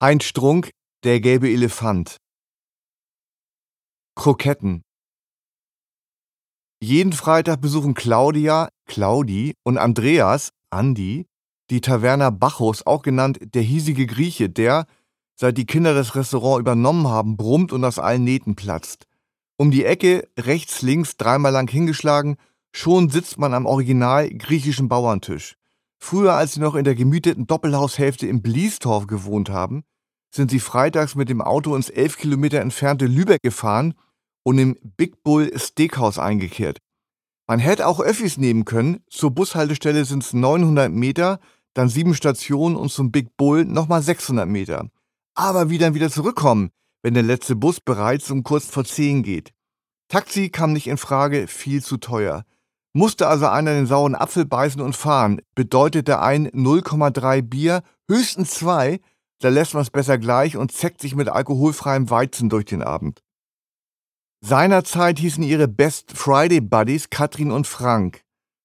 Ein Strunk, der gelbe Elefant. Kroketten. Jeden Freitag besuchen Claudia, Claudi und Andreas, Andi, die Taverna Bacchus, auch genannt der hiesige Grieche, der, seit die Kinder das Restaurant übernommen haben, brummt und aus allen Nähten platzt. Um die Ecke, rechts, links, dreimal lang hingeschlagen, schon sitzt man am original griechischen Bauerntisch. Früher, als sie noch in der gemieteten Doppelhaushälfte in Bliestorf gewohnt haben, sind sie freitags mit dem Auto ins elf Kilometer entfernte Lübeck gefahren und im Big Bull Steakhouse eingekehrt. Man hätte auch Öffis nehmen können, zur Bushaltestelle sind es 900 Meter, dann sieben Stationen und zum Big Bull nochmal 600 Meter. Aber wie dann wieder zurückkommen, wenn der letzte Bus bereits um kurz vor 10 geht. Taxi kam nicht in Frage, viel zu teuer. Musste also einer den sauren Apfel beißen und fahren, bedeutete ein 0,3 Bier, höchstens zwei, da lässt man es besser gleich und zeckt sich mit alkoholfreiem Weizen durch den Abend. Seinerzeit hießen ihre Best Friday Buddies Katrin und Frank.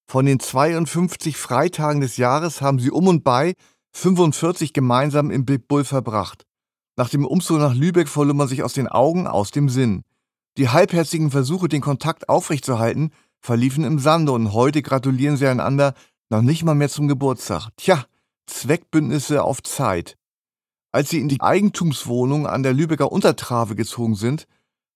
Von den 52 Freitagen des Jahres haben sie um und bei 45 gemeinsam im Big Bull verbracht. Nach dem Umzug nach Lübeck verlor man sich aus den Augen, aus dem Sinn. Die halbherzigen Versuche, den Kontakt aufrechtzuerhalten, verliefen im Sande und heute gratulieren sie einander noch nicht mal mehr zum Geburtstag. Tja, Zweckbündnisse auf Zeit. Als sie in die Eigentumswohnung an der Lübecker Untertrave gezogen sind,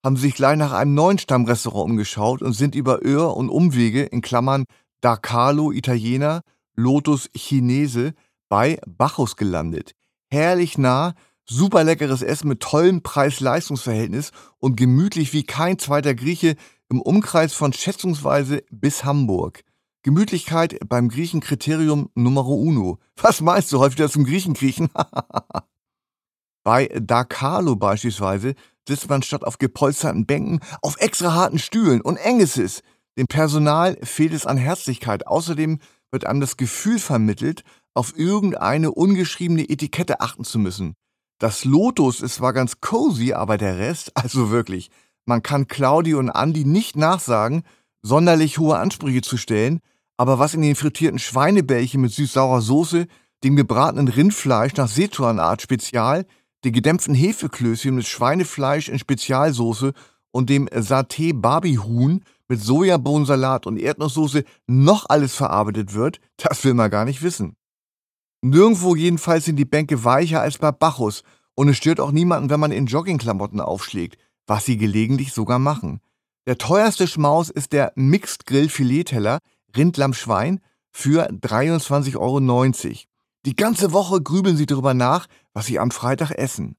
haben sie sich gleich nach einem neuen Stammrestaurant umgeschaut und sind über Öhr und Umwege in Klammern Da Carlo Italiener, Lotus Chinese bei Bacchus gelandet. Herrlich nah, super leckeres Essen mit tollem Preis-Leistungs-Verhältnis und gemütlich wie kein zweiter Grieche im Umkreis von schätzungsweise bis Hamburg. Gemütlichkeit beim Griechen Kriterium Numero uno. Was meinst du, häufig zum Griechen kriechen? Bei Da Carlo beispielsweise sitzt man statt auf gepolsterten Bänken auf extra harten Stühlen und Engeses. Dem Personal fehlt es an Herzlichkeit. Außerdem wird einem das Gefühl vermittelt, auf irgendeine ungeschriebene Etikette achten zu müssen. Das Lotus ist zwar ganz cozy, aber der Rest, also wirklich, man kann Claudi und Andy nicht nachsagen, sonderlich hohe Ansprüche zu stellen, aber was in den frittierten Schweinebällchen mit süß-saurer Soße, dem gebratenen Rindfleisch nach Setuanart Spezial, den gedämpften Hefeklößchen mit Schweinefleisch in Spezialsoße und dem Saté Barbiehuhn mit Sojabohnensalat und Erdnusssoße noch alles verarbeitet wird, das will man gar nicht wissen. Nirgendwo jedenfalls sind die Bänke weicher als bei Bacchus und es stört auch niemanden, wenn man in Joggingklamotten aufschlägt was sie gelegentlich sogar machen. Der teuerste Schmaus ist der Mixed Grill Filetteller Rindlamm-Schwein für 23,90 Euro. Die ganze Woche grübeln sie darüber nach, was sie am Freitag essen.